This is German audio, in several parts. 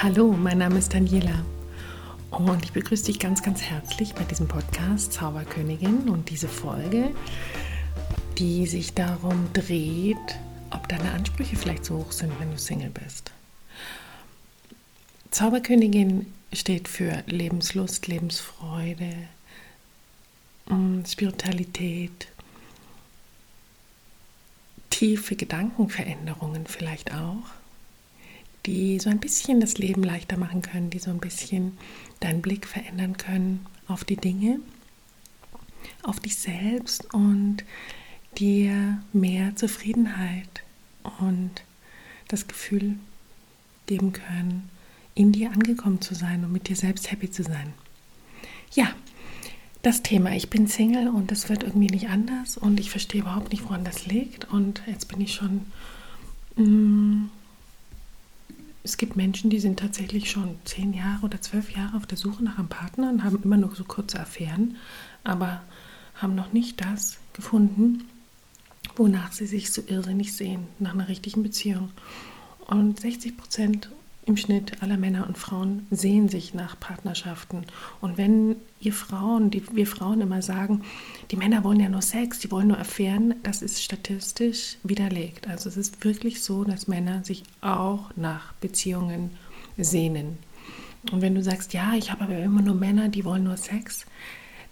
Hallo, mein Name ist Daniela. Und ich begrüße dich ganz, ganz herzlich bei diesem Podcast Zauberkönigin. Und diese Folge, die sich darum dreht, ob deine Ansprüche vielleicht so hoch sind, wenn du Single bist. Zauberkönigin steht für Lebenslust, Lebensfreude, mm, Spiritualität, tiefe Gedankenveränderungen vielleicht auch die so ein bisschen das Leben leichter machen können, die so ein bisschen deinen Blick verändern können auf die Dinge, auf dich selbst und dir mehr Zufriedenheit und das Gefühl geben können, in dir angekommen zu sein und mit dir selbst happy zu sein. Ja, das Thema, ich bin Single und es wird irgendwie nicht anders und ich verstehe überhaupt nicht, woran das liegt und jetzt bin ich schon... Mm, es gibt Menschen, die sind tatsächlich schon zehn Jahre oder zwölf Jahre auf der Suche nach einem Partner und haben immer nur so kurze Affären, aber haben noch nicht das gefunden, wonach sie sich so irrsinnig sehen, nach einer richtigen Beziehung. Und 60 Prozent im Schnitt aller Männer und Frauen sehen sich nach Partnerschaften. Und wenn ihr Frauen, die wir Frauen immer sagen, die Männer wollen ja nur Sex, die wollen nur Affären, das ist statistisch widerlegt. Also es ist wirklich so, dass Männer sich auch nach Beziehungen sehnen. Und wenn du sagst, ja, ich habe aber immer nur Männer, die wollen nur Sex,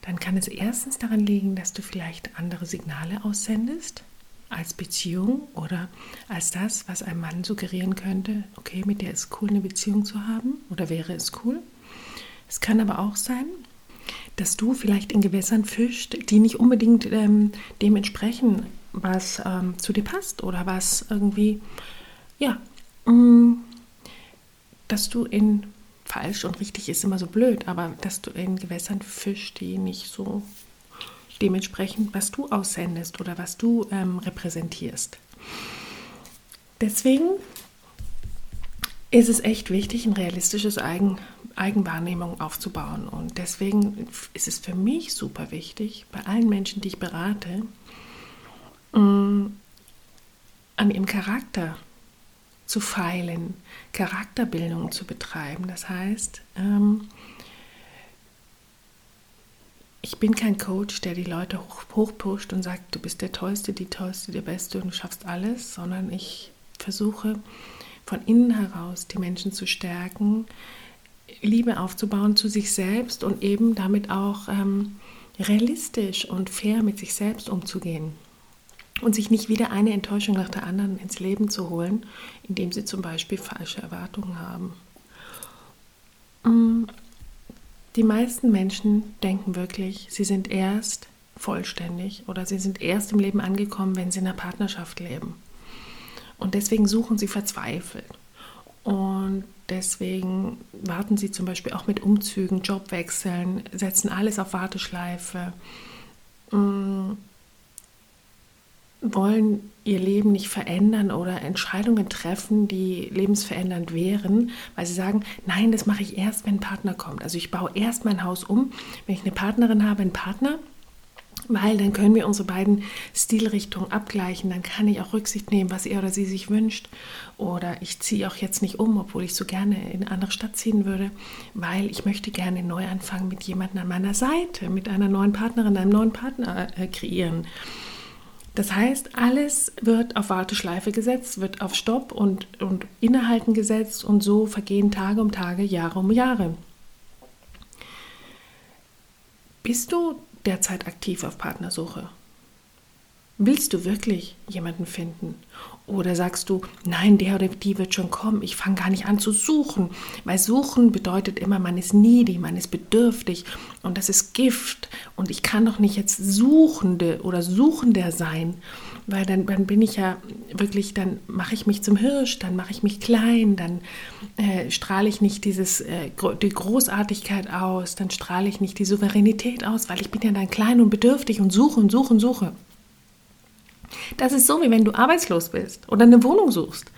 dann kann es erstens daran liegen, dass du vielleicht andere Signale aussendest als Beziehung oder als das, was ein Mann suggerieren könnte, okay, mit der ist cool, eine Beziehung zu haben oder wäre es cool. Es kann aber auch sein, dass du vielleicht in Gewässern fischst, die nicht unbedingt ähm, dem entsprechen, was ähm, zu dir passt oder was irgendwie, ja, mh, mm, dass du in falsch und richtig ist immer so blöd, aber dass du in Gewässern fischst, die nicht so dementsprechend, was du aussendest oder was du ähm, repräsentierst. Deswegen ist es echt wichtig, ein realistisches Eigen, Eigenwahrnehmung aufzubauen. Und deswegen ist es für mich super wichtig, bei allen Menschen, die ich berate, ähm, an ihrem Charakter zu feilen, Charakterbildung zu betreiben. Das heißt, ähm, ich bin kein Coach, der die Leute hoch, hochpusht und sagt, du bist der Tollste, die Tollste, der Beste und du schaffst alles, sondern ich versuche von innen heraus die Menschen zu stärken, Liebe aufzubauen zu sich selbst und eben damit auch ähm, realistisch und fair mit sich selbst umzugehen und sich nicht wieder eine Enttäuschung nach der anderen ins Leben zu holen, indem sie zum Beispiel falsche Erwartungen haben. Mm, die meisten Menschen denken wirklich, sie sind erst vollständig oder sie sind erst im Leben angekommen, wenn sie in einer Partnerschaft leben. Und deswegen suchen sie verzweifelt. Und deswegen warten sie zum Beispiel auch mit Umzügen, Jobwechseln, setzen alles auf Warteschleife, mm, wollen ihr Leben nicht verändern oder Entscheidungen treffen, die lebensverändernd wären, weil sie sagen, nein, das mache ich erst, wenn ein Partner kommt. Also ich baue erst mein Haus um, wenn ich eine Partnerin habe, einen Partner, weil dann können wir unsere beiden Stilrichtungen abgleichen. Dann kann ich auch Rücksicht nehmen, was er oder sie sich wünscht. Oder ich ziehe auch jetzt nicht um, obwohl ich so gerne in eine andere Stadt ziehen würde, weil ich möchte gerne neu anfangen mit jemandem an meiner Seite, mit einer neuen Partnerin, einem neuen Partner äh, kreieren. Das heißt, alles wird auf Warteschleife gesetzt, wird auf Stopp und, und Innehalten gesetzt und so vergehen Tage um Tage, Jahre um Jahre. Bist du derzeit aktiv auf Partnersuche? Willst du wirklich jemanden finden? Oder sagst du, nein, der oder die wird schon kommen, ich fange gar nicht an zu suchen. Weil suchen bedeutet immer, man ist needy, man ist bedürftig und das ist Gift. Und ich kann doch nicht jetzt Suchende oder Suchender sein, weil dann, dann bin ich ja wirklich, dann mache ich mich zum Hirsch, dann mache ich mich klein, dann äh, strahle ich nicht dieses, äh, die Großartigkeit aus, dann strahle ich nicht die Souveränität aus, weil ich bin ja dann klein und bedürftig und suche und suche und suche. Das ist so, wie wenn du arbeitslos bist oder eine Wohnung suchst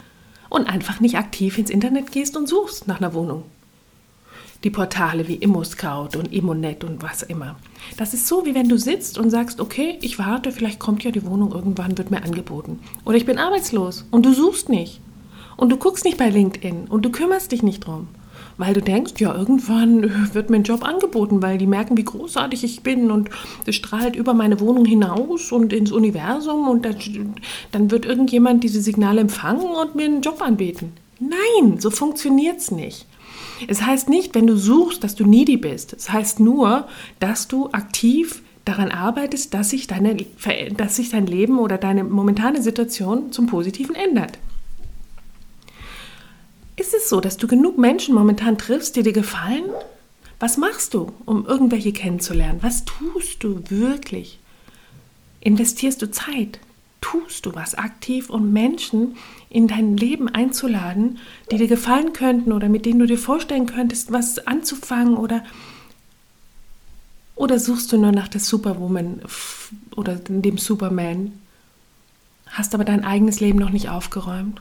und einfach nicht aktiv ins Internet gehst und suchst nach einer Wohnung. Die Portale wie ImmoScout und Immonet und was immer. Das ist so, wie wenn du sitzt und sagst, okay, ich warte, vielleicht kommt ja die Wohnung irgendwann, wird mir angeboten. Oder ich bin arbeitslos und du suchst nicht. Und du guckst nicht bei LinkedIn und du kümmerst dich nicht drum. Weil du denkst, ja, irgendwann wird mir ein Job angeboten, weil die merken, wie großartig ich bin und es strahlt über meine Wohnung hinaus und ins Universum und dann wird irgendjemand diese Signale empfangen und mir einen Job anbieten. Nein, so funktioniert es nicht. Es heißt nicht, wenn du suchst, dass du needy bist. Es heißt nur, dass du aktiv daran arbeitest, dass sich, deine, dass sich dein Leben oder deine momentane Situation zum Positiven ändert. Ist es so, dass du genug Menschen momentan triffst, die dir gefallen? Was machst du, um irgendwelche kennenzulernen? Was tust du wirklich? Investierst du Zeit? Tust du was aktiv, um Menschen in dein Leben einzuladen, die dir gefallen könnten oder mit denen du dir vorstellen könntest, was anzufangen oder oder suchst du nur nach der Superwoman oder dem Superman? Hast aber dein eigenes Leben noch nicht aufgeräumt?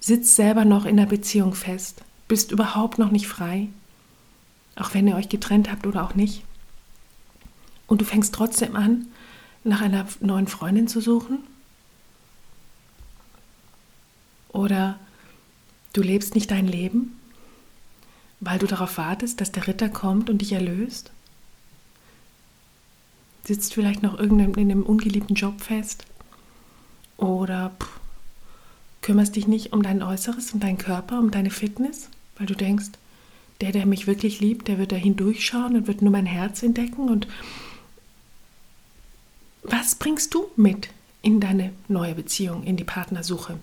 Sitzt selber noch in der Beziehung fest? Bist überhaupt noch nicht frei? Auch wenn ihr euch getrennt habt oder auch nicht? Und du fängst trotzdem an, nach einer neuen Freundin zu suchen? Oder du lebst nicht dein Leben, weil du darauf wartest, dass der Ritter kommt und dich erlöst? Sitzt vielleicht noch irgendein in einem ungeliebten Job fest? Oder pff, kümmerst dich nicht um dein Äußeres, um deinen Körper, um deine Fitness, weil du denkst, der, der mich wirklich liebt, der wird da hindurchschauen und wird nur mein Herz entdecken. Und was bringst du mit in deine neue Beziehung, in die Partnersuche?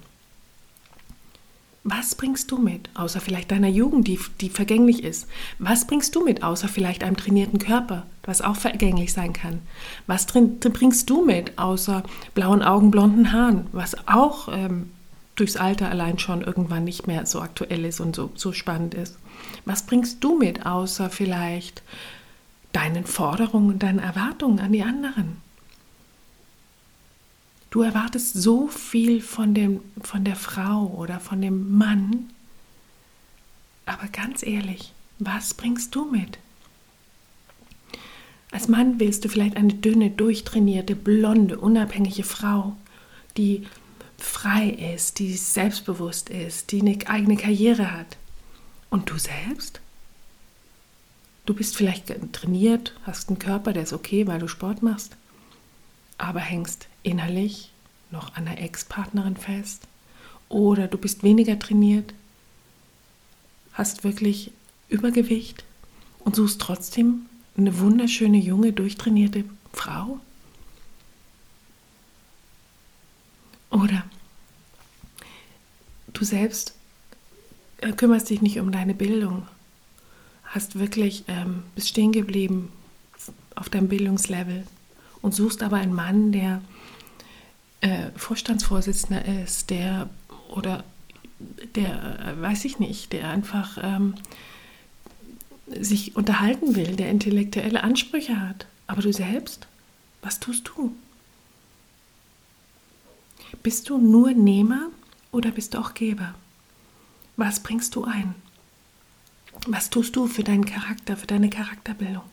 Was bringst du mit, außer vielleicht deiner Jugend, die, die vergänglich ist? Was bringst du mit, außer vielleicht einem trainierten Körper, was auch vergänglich sein kann? Was bringst du mit, außer blauen Augen, blonden Haaren, was auch ähm, durchs Alter allein schon irgendwann nicht mehr so aktuell ist und so, so spannend ist? Was bringst du mit, außer vielleicht deinen Forderungen und deinen Erwartungen an die anderen? Du erwartest so viel von, dem, von der Frau oder von dem Mann. Aber ganz ehrlich, was bringst du mit? Als Mann willst du vielleicht eine dünne, durchtrainierte, blonde, unabhängige Frau, die frei ist, die selbstbewusst ist, die eine eigene Karriere hat. Und du selbst? Du bist vielleicht trainiert, hast einen Körper, der ist okay, weil du Sport machst, aber hängst innerlich noch an der Ex-Partnerin fest oder du bist weniger trainiert, hast wirklich Übergewicht und suchst trotzdem eine wunderschöne, junge, durchtrainierte Frau? Oder du selbst äh, kümmerst dich nicht um deine Bildung, hast wirklich, ähm, bist stehen geblieben auf deinem Bildungslevel und suchst aber einen Mann, der äh, Vorstandsvorsitzender ist, der oder der, äh, weiß ich nicht, der einfach ähm, sich unterhalten will, der intellektuelle Ansprüche hat. Aber du selbst, was tust du? Bist du nur Nehmer oder bist du auch Geber? Was bringst du ein? Was tust du für deinen Charakter, für deine Charakterbildung?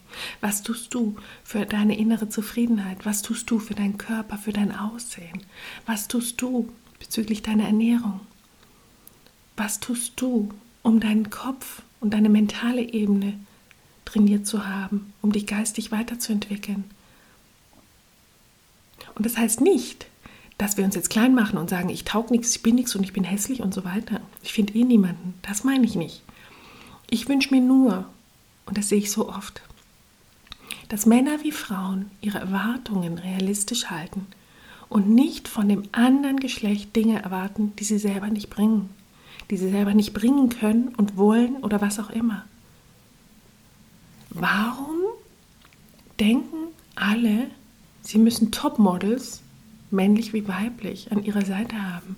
Was tust du für deine innere Zufriedenheit? Was tust du für deinen Körper, für dein Aussehen? Was tust du bezüglich deiner Ernährung? Was tust du, um deinen Kopf und deine mentale Ebene trainiert zu haben, um dich geistig weiterzuentwickeln? Und das heißt nicht, dass wir uns jetzt klein machen und sagen, ich taug nichts, ich bin nichts und ich bin hässlich und so weiter. Ich finde eh niemanden. Das meine ich nicht. Ich wünsche mir nur, und das sehe ich so oft, dass Männer wie Frauen ihre Erwartungen realistisch halten und nicht von dem anderen Geschlecht Dinge erwarten, die sie selber nicht bringen, die sie selber nicht bringen können und wollen oder was auch immer. Warum denken alle, sie müssen Topmodels, männlich wie weiblich, an ihrer Seite haben?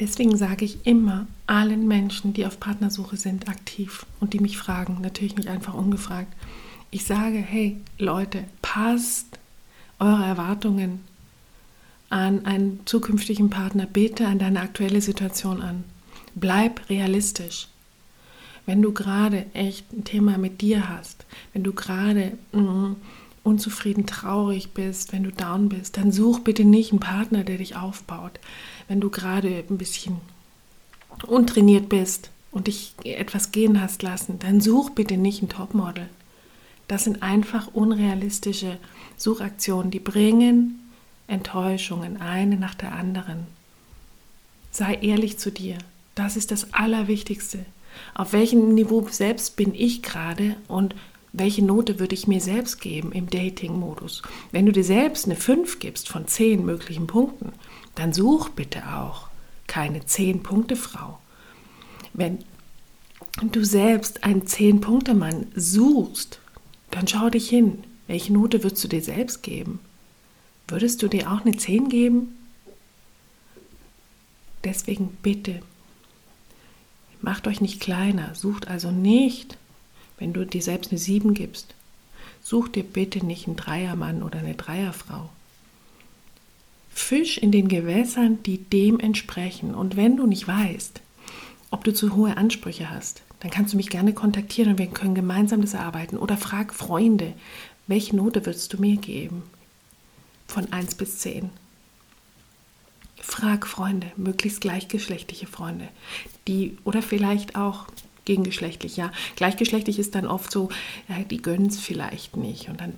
Deswegen sage ich immer allen Menschen, die auf Partnersuche sind, aktiv und die mich fragen, natürlich nicht einfach ungefragt. Ich sage, hey Leute, passt eure Erwartungen an einen zukünftigen Partner bitte an deine aktuelle Situation an. Bleib realistisch. Wenn du gerade echt ein Thema mit dir hast, wenn du gerade mm, unzufrieden, traurig bist, wenn du down bist, dann such bitte nicht einen Partner, der dich aufbaut. Wenn du gerade ein bisschen untrainiert bist und dich etwas gehen hast lassen, dann such bitte nicht ein Topmodel. Das sind einfach unrealistische Suchaktionen, die bringen Enttäuschungen, eine nach der anderen. Sei ehrlich zu dir. Das ist das Allerwichtigste. Auf welchem Niveau selbst bin ich gerade und welche Note würde ich mir selbst geben im Dating-Modus? Wenn du dir selbst eine 5 gibst von 10 möglichen Punkten, dann such bitte auch keine 10-Punkte-Frau. Wenn du selbst einen 10-Punkte-Mann suchst, dann schau dich hin. Welche Note würdest du dir selbst geben? Würdest du dir auch eine 10 geben? Deswegen bitte, macht euch nicht kleiner, sucht also nicht, wenn du dir selbst eine 7 gibst, such dir bitte nicht einen Dreiermann oder eine Dreierfrau. Fisch in den Gewässern, die dem entsprechen. Und wenn du nicht weißt, ob du zu hohe Ansprüche hast, dann kannst du mich gerne kontaktieren und wir können gemeinsam das erarbeiten. Oder frag Freunde, welche Note würdest du mir geben? Von 1 bis 10. Frag Freunde, möglichst gleichgeschlechtliche Freunde, die oder vielleicht auch gegengeschlechtlich, ja. Gleichgeschlechtlich ist dann oft so, ja, die gönnen es vielleicht nicht. Und dann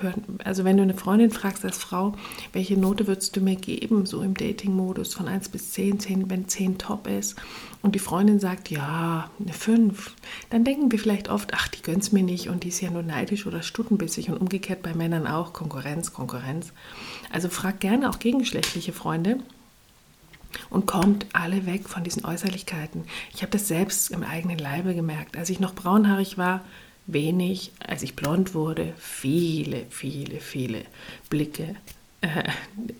hören, also wenn du eine Freundin fragst als Frau, welche Note würdest du mir geben, so im Dating-Modus von 1 bis 10, 10, wenn 10 top ist, und die Freundin sagt, ja, eine 5, dann denken wir vielleicht oft, ach, die gönnt es mir nicht und die ist ja nur neidisch oder stutenbissig und umgekehrt bei Männern auch, Konkurrenz, Konkurrenz. Also frag gerne auch gegengeschlechtliche Freunde, und kommt alle weg von diesen Äußerlichkeiten. Ich habe das selbst im eigenen Leibe gemerkt. Als ich noch braunhaarig war, wenig. Als ich blond wurde, viele, viele, viele Blicke, äh,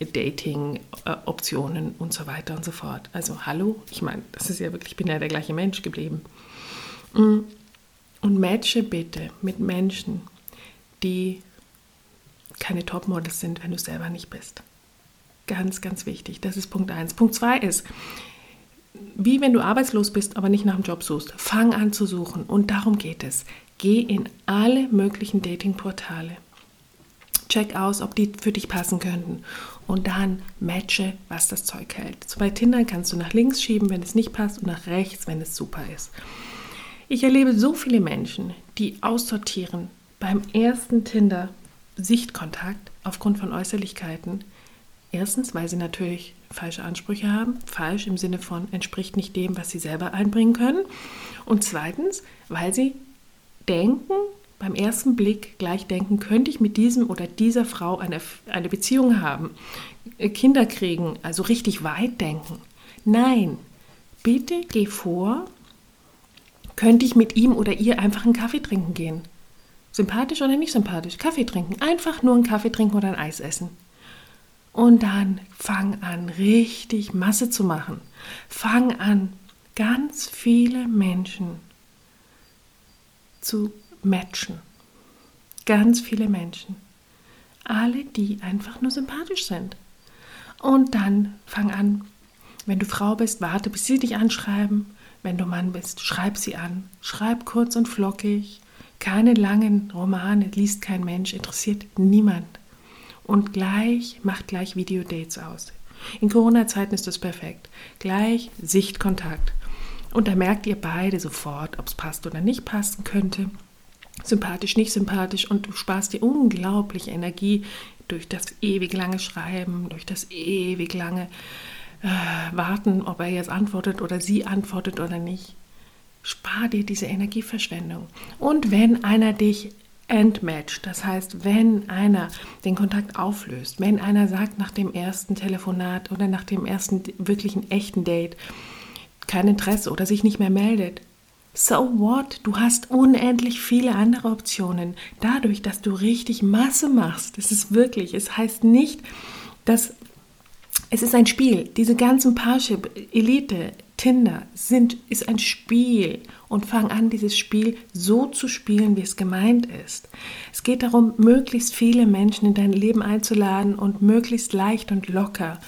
Dating-Optionen und so weiter und so fort. Also hallo, ich meine, das ist ja wirklich, ich bin ja der gleiche Mensch geblieben. Mm. Und matche bitte mit Menschen, die keine Topmodels sind, wenn du selber nicht bist. Ganz, ganz wichtig. Das ist Punkt 1. Punkt 2 ist, wie wenn du arbeitslos bist, aber nicht nach einem Job suchst, fang an zu suchen. Und darum geht es. Geh in alle möglichen Datingportale. Check aus, ob die für dich passen könnten. Und dann matche, was das Zeug hält. So bei Tinder kannst du nach links schieben, wenn es nicht passt, und nach rechts, wenn es super ist. Ich erlebe so viele Menschen, die aussortieren beim ersten Tinder-Sichtkontakt aufgrund von Äußerlichkeiten, Erstens, weil sie natürlich falsche Ansprüche haben. Falsch im Sinne von entspricht nicht dem, was sie selber einbringen können. Und zweitens, weil sie denken, beim ersten Blick gleich denken, könnte ich mit diesem oder dieser Frau eine, eine Beziehung haben, äh, Kinder kriegen, also richtig weit denken. Nein, bitte geh vor, könnte ich mit ihm oder ihr einfach einen Kaffee trinken gehen. Sympathisch oder nicht sympathisch? Kaffee trinken. Einfach nur einen Kaffee trinken oder ein Eis essen. Und dann fang an, richtig Masse zu machen. Fang an, ganz viele Menschen zu matchen. Ganz viele Menschen. Alle, die einfach nur sympathisch sind. Und dann fang an, wenn du Frau bist, warte, bis sie dich anschreiben. Wenn du Mann bist, schreib sie an. Schreib kurz und flockig. Keine langen Romane, liest kein Mensch, interessiert niemand und gleich macht gleich Videodates aus. In Corona-Zeiten ist das perfekt. Gleich Sichtkontakt. Und da merkt ihr beide sofort, ob es passt oder nicht passen könnte. Sympathisch, nicht sympathisch. Und du sparst dir unglaubliche Energie durch das ewig lange Schreiben, durch das ewig lange äh, Warten, ob er jetzt antwortet oder sie antwortet oder nicht. Spar dir diese Energieverschwendung. Und wenn einer dich Endmatch. Das heißt, wenn einer den Kontakt auflöst, wenn einer sagt nach dem ersten Telefonat oder nach dem ersten wirklichen echten Date kein Interesse oder sich nicht mehr meldet, so what? Du hast unendlich viele andere Optionen. Dadurch, dass du richtig Masse machst, das ist wirklich, es heißt nicht, dass es ist ein Spiel. Diese ganzen Parship, Elite, Tinder sind, ist ein Spiel und fang an, dieses Spiel so zu spielen, wie es gemeint ist. Es geht darum, möglichst viele Menschen in dein Leben einzuladen und möglichst leicht und locker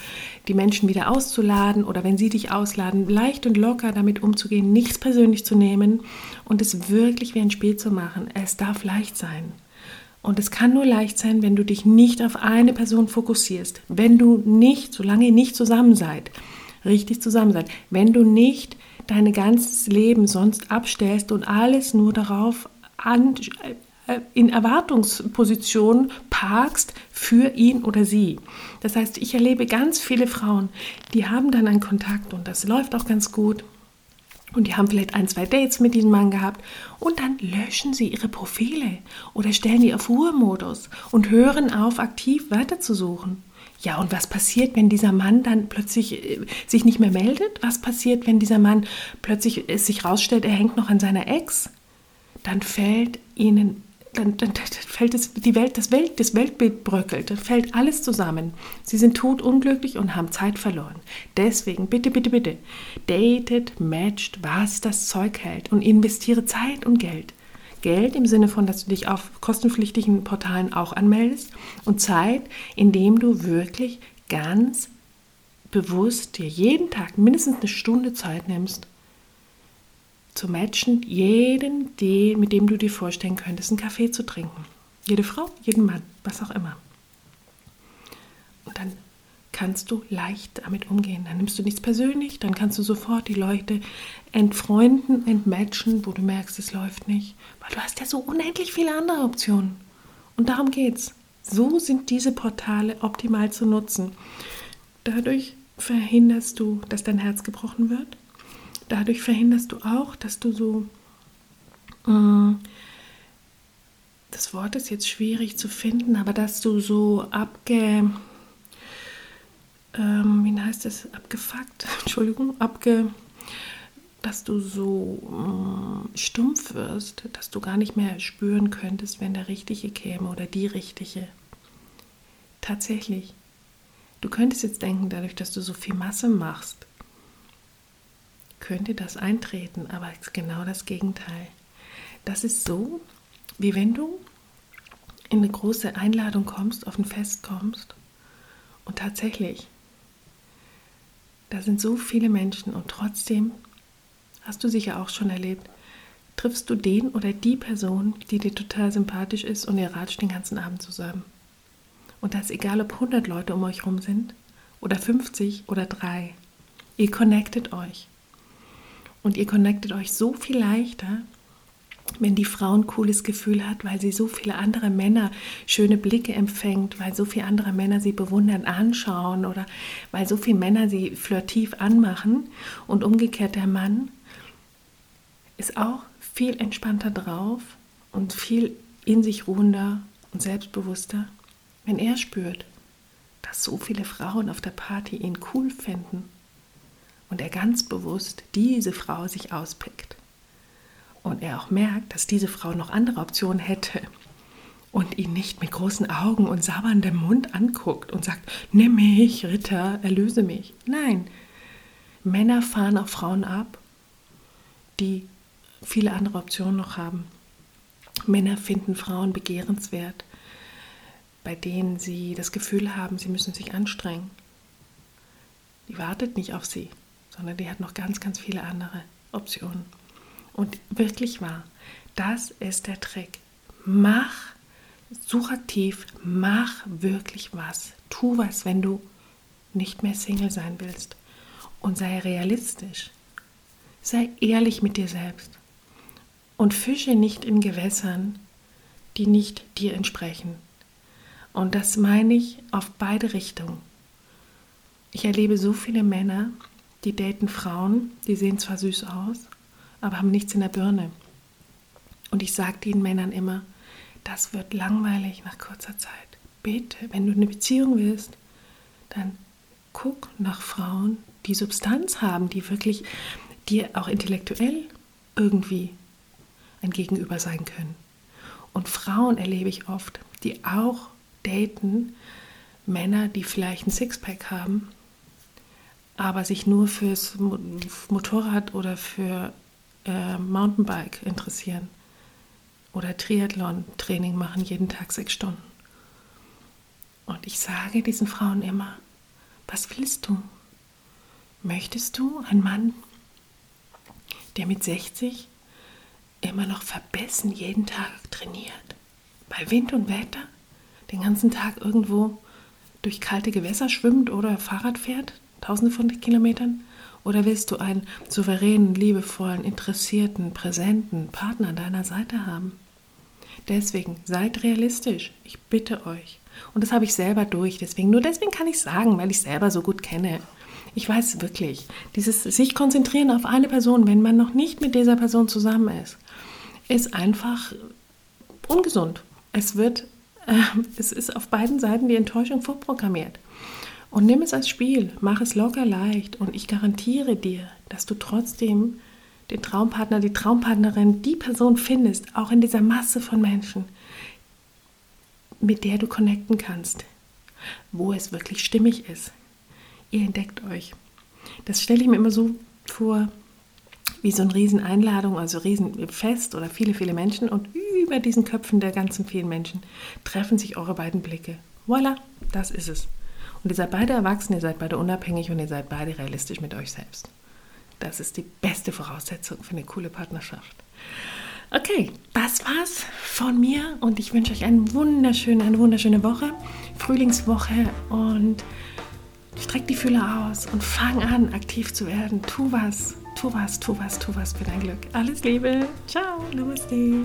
die Menschen wieder auszuladen oder wenn sie dich ausladen, leicht und locker damit umzugehen, nichts persönlich zu nehmen und es wirklich wie ein Spiel zu machen. Es darf leicht sein. Und es kann nur leicht sein, wenn du dich nicht auf eine Person fokussierst, wenn du nicht, solange ihr nicht zusammen seid, richtig zusammen seid, wenn du nicht dein ganzes Leben sonst abstellst und alles nur darauf an, äh, in Erwartungsposition parkst für ihn oder sie. Das heißt, ich erlebe ganz viele Frauen, die haben dann einen Kontakt und das läuft auch ganz gut. Und die haben vielleicht ein, zwei Dates mit diesem Mann gehabt und dann löschen sie ihre Profile oder stellen die auf Ruhemodus und hören auf, aktiv weiterzusuchen. Ja, und was passiert, wenn dieser Mann dann plötzlich äh, sich nicht mehr meldet? Was passiert, wenn dieser Mann plötzlich es sich rausstellt, er hängt noch an seiner Ex? Dann fällt ihnen dann, dann, fällt es, die Welt, das, Welt, das Weltbild bröckelt, dann fällt alles zusammen. Sie sind totunglücklich und haben Zeit verloren. Deswegen, bitte, bitte, bitte, datet, matcht, was das Zeug hält und investiere Zeit und Geld. Geld im Sinne von, dass du dich auf kostenpflichtigen Portalen auch anmeldest und Zeit, indem du wirklich ganz bewusst dir jeden Tag mindestens eine Stunde Zeit nimmst, zu matchen, jeden, mit dem du dir vorstellen könntest, einen Kaffee zu trinken. Jede Frau, jeden Mann, was auch immer. Und dann kannst du leicht damit umgehen. Dann nimmst du nichts persönlich, dann kannst du sofort die Leute entfreunden, entmatchen, wo du merkst, es läuft nicht. Weil du hast ja so unendlich viele andere Optionen. Und darum geht's. So sind diese Portale optimal zu nutzen. Dadurch verhinderst du, dass dein Herz gebrochen wird dadurch verhinderst du auch, dass du so, äh, das Wort ist jetzt schwierig zu finden, aber dass du so abge, ähm, wie heißt das, abgefuckt, Entschuldigung, abge, dass du so äh, stumpf wirst, dass du gar nicht mehr spüren könntest, wenn der Richtige käme oder die Richtige. Tatsächlich. Du könntest jetzt denken, dadurch, dass du so viel Masse machst, könnte das eintreten, aber es ist genau das Gegenteil. Das ist so, wie wenn du in eine große Einladung kommst, auf ein Fest kommst und tatsächlich, da sind so viele Menschen und trotzdem, hast du sicher auch schon erlebt, triffst du den oder die Person, die dir total sympathisch ist und ihr ratscht den ganzen Abend zusammen. Und das egal, ob 100 Leute um euch rum sind oder 50 oder drei. Ihr connectet euch. Und ihr connectet euch so viel leichter, wenn die Frau ein cooles Gefühl hat, weil sie so viele andere Männer schöne Blicke empfängt, weil so viele andere Männer sie bewundern anschauen oder weil so viele Männer sie flirtiv anmachen. Und umgekehrt der Mann ist auch viel entspannter drauf und viel in sich ruhender und selbstbewusster, wenn er spürt, dass so viele Frauen auf der Party ihn cool finden und er ganz bewusst diese Frau sich auspickt und er auch merkt, dass diese Frau noch andere Optionen hätte und ihn nicht mit großen Augen und sabberndem Mund anguckt und sagt, nimm mich, Ritter, erlöse mich. Nein, Männer fahren auf Frauen ab, die viele andere Optionen noch haben. Männer finden Frauen begehrenswert, bei denen sie das Gefühl haben, sie müssen sich anstrengen. Die wartet nicht auf sie sondern die hat noch ganz, ganz viele andere Optionen. Und wirklich wahr, das ist der Trick. Mach, such aktiv, mach wirklich was. Tu was, wenn du nicht mehr Single sein willst. Und sei realistisch. Sei ehrlich mit dir selbst. Und fische nicht in Gewässern, die nicht dir entsprechen. Und das meine ich auf beide Richtungen. Ich erlebe so viele Männer, die daten Frauen, die sehen zwar süß aus, aber haben nichts in der Birne. Und ich sage den Männern immer, das wird langweilig nach kurzer Zeit. Bitte, wenn du eine Beziehung willst, dann guck nach Frauen, die Substanz haben, die wirklich dir auch intellektuell irgendwie ein Gegenüber sein können. Und Frauen erlebe ich oft, die auch daten Männer, die vielleicht ein Sixpack haben, aber sich nur fürs Motorrad oder für äh, Mountainbike interessieren oder Triathlon-Training machen, jeden Tag sechs Stunden. Und ich sage diesen Frauen immer, was willst du? Möchtest du einen Mann, der mit 60 immer noch verbessen jeden Tag trainiert, bei Wind und Wetter, den ganzen Tag irgendwo durch kalte Gewässer schwimmt oder Fahrrad fährt? tausende von Kilometern Oder willst du einen souveränen, liebevollen, interessierten, präsenten Partner an deiner Seite haben? Deswegen seid realistisch. Ich bitte euch. Und das habe ich selber durch. Deswegen, nur deswegen kann ich sagen, weil ich selber so gut kenne. Ich weiß wirklich, dieses sich konzentrieren auf eine Person, wenn man noch nicht mit dieser Person zusammen ist, ist einfach ungesund. Es wird, äh, es ist auf beiden Seiten die Enttäuschung vorprogrammiert. Und nimm es als Spiel, mach es locker leicht und ich garantiere dir, dass du trotzdem den Traumpartner, die Traumpartnerin, die Person findest, auch in dieser Masse von Menschen, mit der du connecten kannst, wo es wirklich stimmig ist. Ihr entdeckt euch. Das stelle ich mir immer so vor, wie so eine Rieseneinladung, also Riesenfest oder viele, viele Menschen und über diesen Köpfen der ganzen vielen Menschen treffen sich eure beiden Blicke. Voila, das ist es. Und ihr seid beide erwachsen, ihr seid beide unabhängig und ihr seid beide realistisch mit euch selbst. Das ist die beste Voraussetzung für eine coole Partnerschaft. Okay, das war's von mir und ich wünsche euch einen wunderschöne, eine wunderschöne Woche, Frühlingswoche und streck die Fühler aus und fang an, aktiv zu werden. Tu was, tu was, tu was, tu was für dein Glück. Alles Liebe, ciao, namaste.